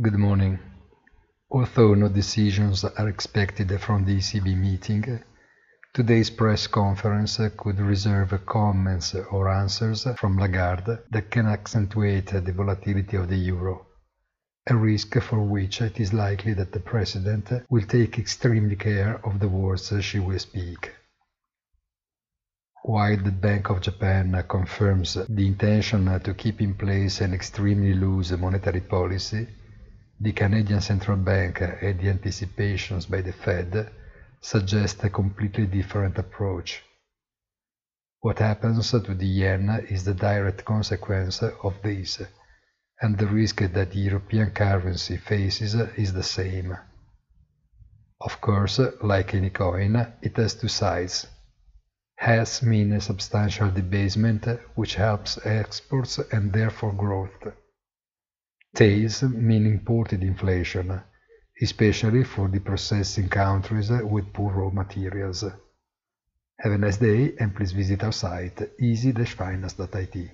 Good morning. Although no decisions are expected from the ECB meeting, today's press conference could reserve comments or answers from Lagarde that can accentuate the volatility of the euro, a risk for which it is likely that the President will take extremely care of the words she will speak. While the Bank of Japan confirms the intention to keep in place an extremely loose monetary policy, the Canadian Central Bank and the anticipations by the Fed suggest a completely different approach. What happens to the yen is the direct consequence of this, and the risk that the European currency faces is the same. Of course, like any coin, it has two sides. Has mean a substantial debasement, which helps exports and therefore growth. Tails mean imported inflation, especially for the processing countries with poor raw materials. Have a nice day and please visit our site easy-finance.it.